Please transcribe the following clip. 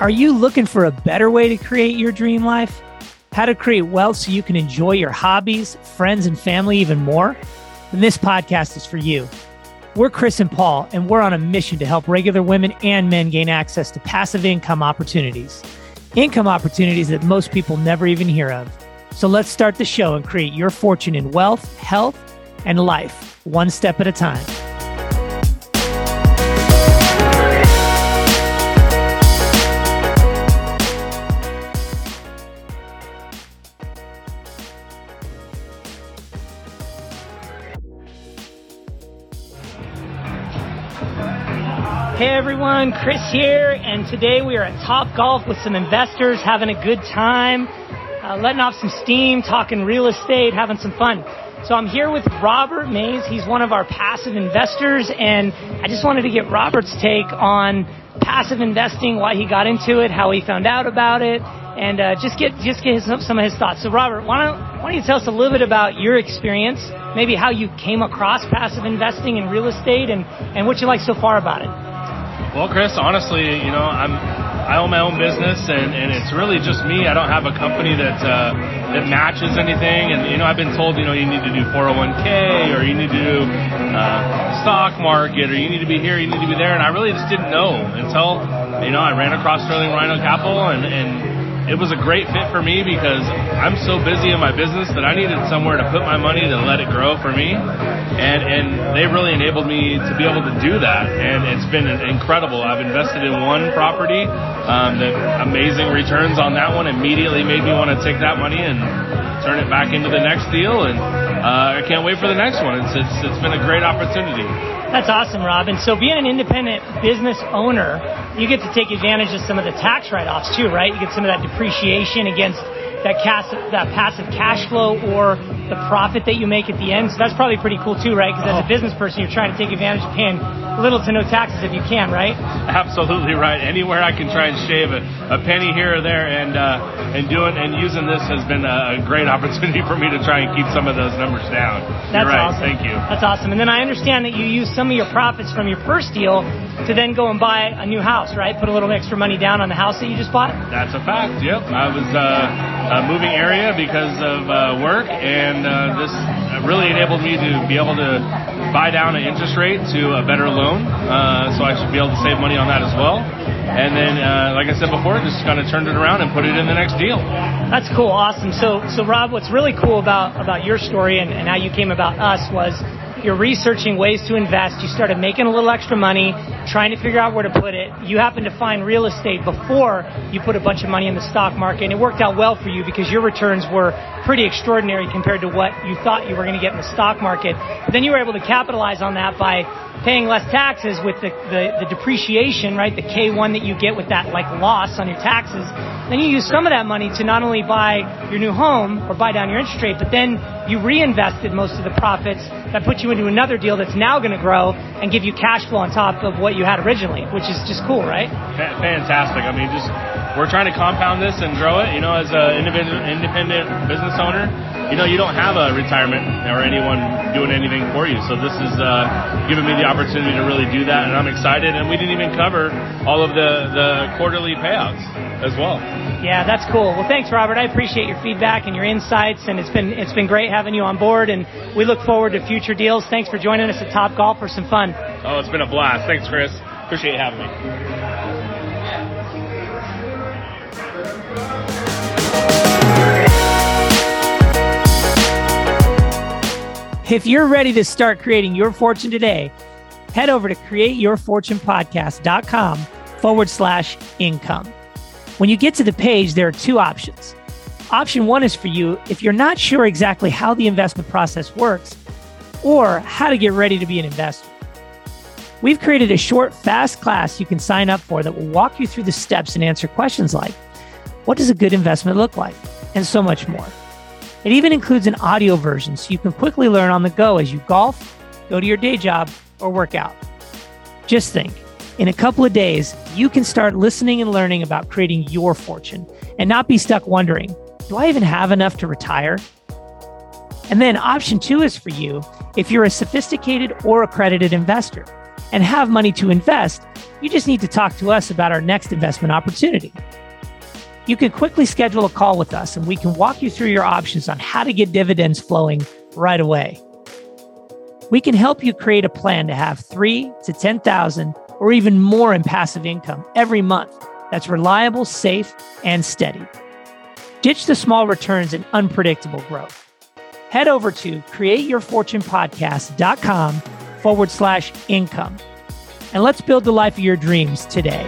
Are you looking for a better way to create your dream life? How to create wealth so you can enjoy your hobbies, friends, and family even more? Then this podcast is for you. We're Chris and Paul, and we're on a mission to help regular women and men gain access to passive income opportunities. Income opportunities that most people never even hear of. So let's start the show and create your fortune in wealth, health, and life, one step at a time. Hey everyone, Chris here, and today we are at Top Golf with some investors having a good time, uh, letting off some steam, talking real estate, having some fun. So I'm here with Robert Mays. He's one of our passive investors, and I just wanted to get Robert's take on passive investing, why he got into it, how he found out about it, and uh, just get just get his, some of his thoughts. So Robert, why don't why don't you tell us a little bit about your experience, maybe how you came across passive investing in real estate, and and what you like so far about it. Well, Chris, honestly, you know, I'm I own my own business, and, and it's really just me. I don't have a company that uh, that matches anything. And you know, I've been told, you know, you need to do 401k, or you need to do uh, stock market, or you need to be here, you need to be there. And I really just didn't know until you know I ran across Sterling Rhino Capital, and and it was a great fit for me because I'm so busy in my business that I needed somewhere to put my money to let it grow for me. And, and they really enabled me to be able to do that. And it's been incredible. I've invested in one property, um, the amazing returns on that one immediately made me want to take that money and turn it back into the next deal. And uh, I can't wait for the next one. It's, it's, it's been a great opportunity. That's awesome, Rob. And so being an independent business owner, you get to take advantage of some of the tax write-offs too, right? You get some of that depreciation against that, cash, that passive cash flow or the profit that you make at the end. So that's probably pretty cool too, right? Because as a oh. business person, you're trying to take advantage of paying little to no taxes if you can, right? Absolutely right. Anywhere I can try and shave a, a penny here or there, and uh, and doing and using this has been a, great opportunity for me to try and keep some of those numbers down. That's you're right. awesome. Thank you. That's awesome. And then I understand that you use some of your profits from your first deal to then go and buy a new house, right? Put a little extra money down on the house that you just bought. That's a fact. Yep. I was uh, uh, moving area because of uh, work, and uh, really enabled me to be able to buy down an interest rate to a better loan. Uh, so I should be able to save money on that as well. And then, uh, like I said before, just kind of turned it around and put it in the next deal. That's cool, awesome. So, so Rob, what's really cool about about your story and, and how you came about us was you're researching ways to invest. You started making a little extra money, trying to figure out where to put it. You happened to find real estate before you put a bunch of money in the stock market, and it worked out well for you because your returns were pretty extraordinary compared to what you thought you were going to get in the stock market. But then you were able to capitalize on that by paying less taxes with the, the, the depreciation, right? The K1 that you get with that like loss on your taxes. Then you use some of that money to not only buy your new home or buy down your interest rate, but then you reinvested most of the profits that put you into another deal that's now going to grow and give you cash flow on top of what you had originally, which is just cool, right? Fantastic. I mean, just we're trying to compound this and grow it. You know, as an independent, business owner, you know, you don't have a retirement or anyone doing anything for you. So this is uh, giving me the opportunity to really do that, and I'm excited. And we didn't even cover all of the the quarterly payouts as well. Yeah, that's cool. Well, thanks, Robert. I appreciate your feedback and your insights, and it's been it's been great having you on board. And we look forward to future deals. Thanks for joining us at Top Golf for some fun. Oh, it's been a blast. Thanks, Chris. Appreciate you having me. If you're ready to start creating your fortune today, head over to createyourfortunepodcast.com forward slash income. When you get to the page, there are two options. Option one is for you if you're not sure exactly how the investment process works or how to get ready to be an investor. We've created a short, fast class you can sign up for that will walk you through the steps and answer questions like what does a good investment look like? And so much more. It even includes an audio version so you can quickly learn on the go as you golf, go to your day job, or work out. Just think in a couple of days, you can start listening and learning about creating your fortune and not be stuck wondering, do I even have enough to retire? And then option two is for you if you're a sophisticated or accredited investor. and have money to invest. You just need to talk to us about our next investment opportunity. You can quickly schedule a call with us and we can walk you through your options on how to get dividends flowing right away. We can help you create a plan to have 3 to 10,000 or even more in passive income every month that's reliable, safe, and steady. Ditch the small returns and unpredictable growth. Head over to createyourfortunepodcast.com forward slash income. And let's build the life of your dreams today.